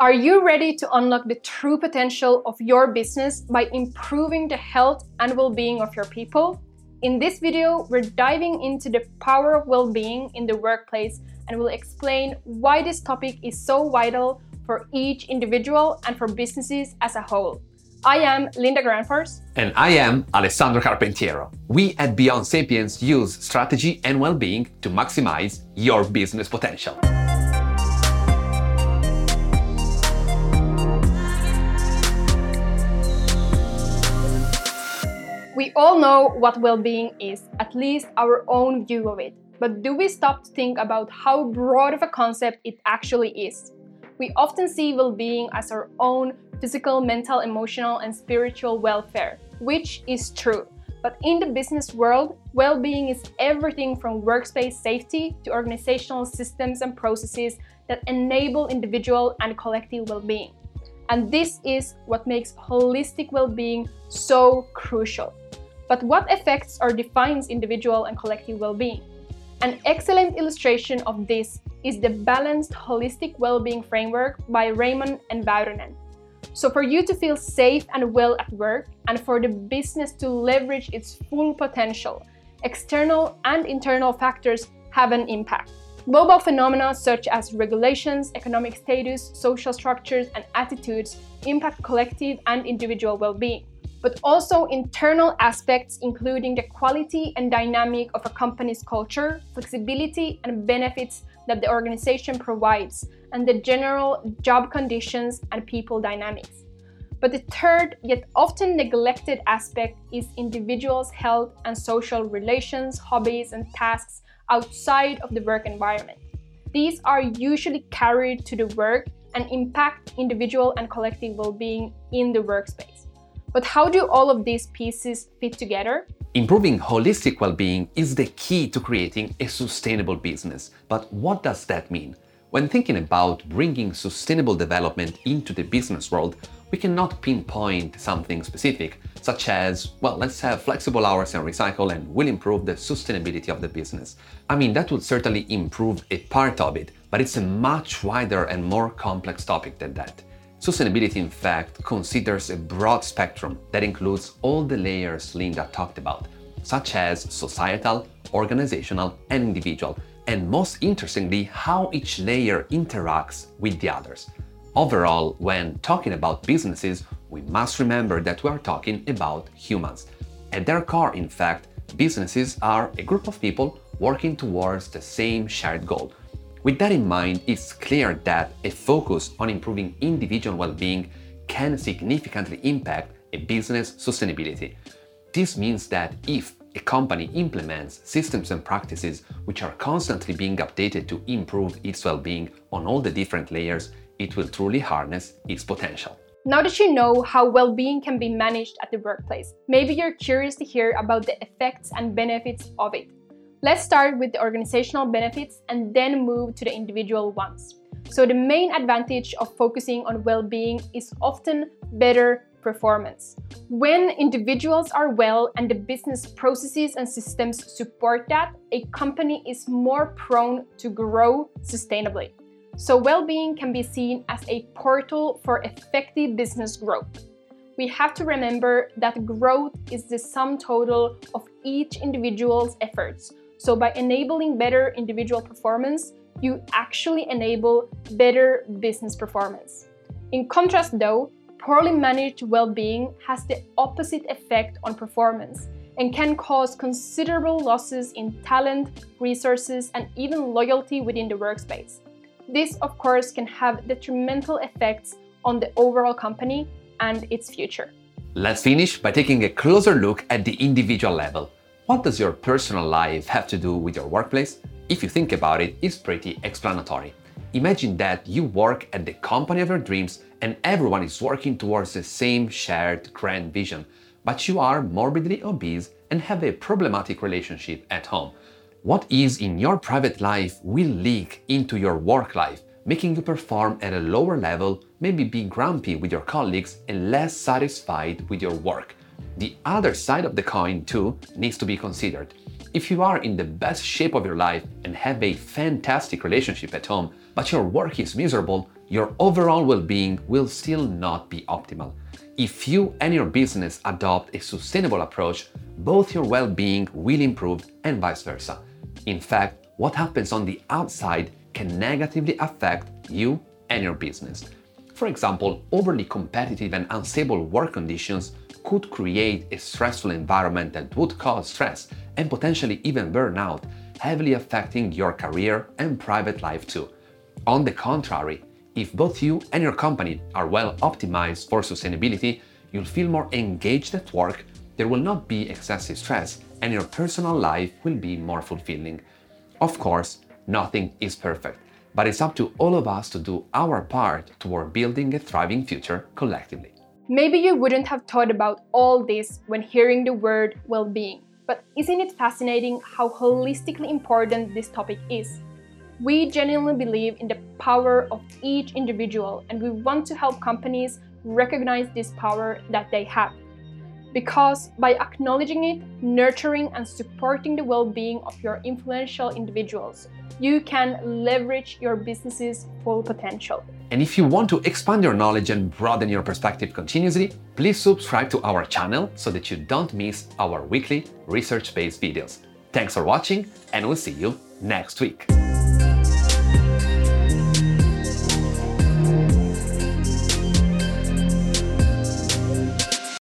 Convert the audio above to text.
Are you ready to unlock the true potential of your business by improving the health and well being of your people? In this video, we're diving into the power of well being in the workplace and we'll explain why this topic is so vital for each individual and for businesses as a whole. I am Linda Granfors. And I am Alessandro Carpentiero. We at Beyond Sapiens use strategy and well being to maximize your business potential. We all know what well being is, at least our own view of it. But do we stop to think about how broad of a concept it actually is? We often see well being as our own physical, mental, emotional, and spiritual welfare, which is true. But in the business world, well being is everything from workspace safety to organizational systems and processes that enable individual and collective well being. And this is what makes holistic well being so crucial. But what affects or defines individual and collective well being? An excellent illustration of this is the Balanced Holistic Well-being Framework by Raymond and Väyrynen. So, for you to feel safe and well at work, and for the business to leverage its full potential, external and internal factors have an impact. Global phenomena such as regulations, economic status, social structures, and attitudes impact collective and individual well being but also internal aspects including the quality and dynamic of a company's culture, flexibility, and benefits that the organization provides, and the general job conditions and people dynamics. But the third, yet often neglected aspect is individuals' health and social relations, hobbies, and tasks outside of the work environment. These are usually carried to the work and impact individual and collective well being in the workspace. But how do all of these pieces fit together? Improving holistic well being is the key to creating a sustainable business. But what does that mean? When thinking about bringing sustainable development into the business world, we cannot pinpoint something specific, such as, well, let's have flexible hours and recycle and we'll improve the sustainability of the business. I mean, that would certainly improve a part of it, but it's a much wider and more complex topic than that. Sustainability, in fact, considers a broad spectrum that includes all the layers Linda talked about, such as societal, organizational, and individual, and most interestingly, how each layer interacts with the others. Overall, when talking about businesses, we must remember that we are talking about humans. At their core, in fact, businesses are a group of people working towards the same shared goal with that in mind, it's clear that a focus on improving individual well being can significantly impact a business sustainability. This means that if a company implements systems and practices which are constantly being updated to improve its well being on all the different layers, it will truly harness its potential. Now that you know how well being can be managed at the workplace, maybe you're curious to hear about the effects and benefits of it. Let's start with the organizational benefits and then move to the individual ones. So, the main advantage of focusing on well being is often better performance. When individuals are well and the business processes and systems support that, a company is more prone to grow sustainably. So, well being can be seen as a portal for effective business growth. We have to remember that growth is the sum total of each individual's efforts. So by enabling better individual performance, you actually enable better business performance. In contrast, though, poorly managed well being has the opposite effect on performance and can cause considerable losses in talent, resources, and even loyalty within the workspace. This, of course, can have detrimental effects on the overall company and its future. Let's finish by taking a closer look at the individual level. What does your personal life have to do with your workplace? If you think about it, it's pretty explanatory. Imagine that you work at the company of your dreams and everyone is working towards the same shared grand vision, but you are morbidly obese and have a problematic relationship at home. What is in your private life will leak into your work life, making you perform at a lower level, maybe be grumpy with your colleagues and less satisfied with your work. The other side of the coin, too, needs to be considered. If you are in the best shape of your life and have a fantastic relationship at home, but your work is miserable, your overall well being will still not be optimal. If you and your business adopt a sustainable approach, both your well being will improve and vice versa. In fact, what happens on the outside can negatively affect you and your business. For example, overly competitive and unstable work conditions could create a stressful environment that would cause stress and potentially even burnout, heavily affecting your career and private life too. On the contrary, if both you and your company are well optimized for sustainability, you'll feel more engaged at work, there will not be excessive stress, and your personal life will be more fulfilling. Of course, nothing is perfect, but it's up to all of us to do our part toward building a thriving future collectively. Maybe you wouldn't have thought about all this when hearing the word well being, but isn't it fascinating how holistically important this topic is? We genuinely believe in the power of each individual and we want to help companies recognize this power that they have. Because by acknowledging it, nurturing, and supporting the well being of your influential individuals, you can leverage your business's full potential. And if you want to expand your knowledge and broaden your perspective continuously, please subscribe to our channel so that you don't miss our weekly research based videos. Thanks for watching, and we'll see you next week.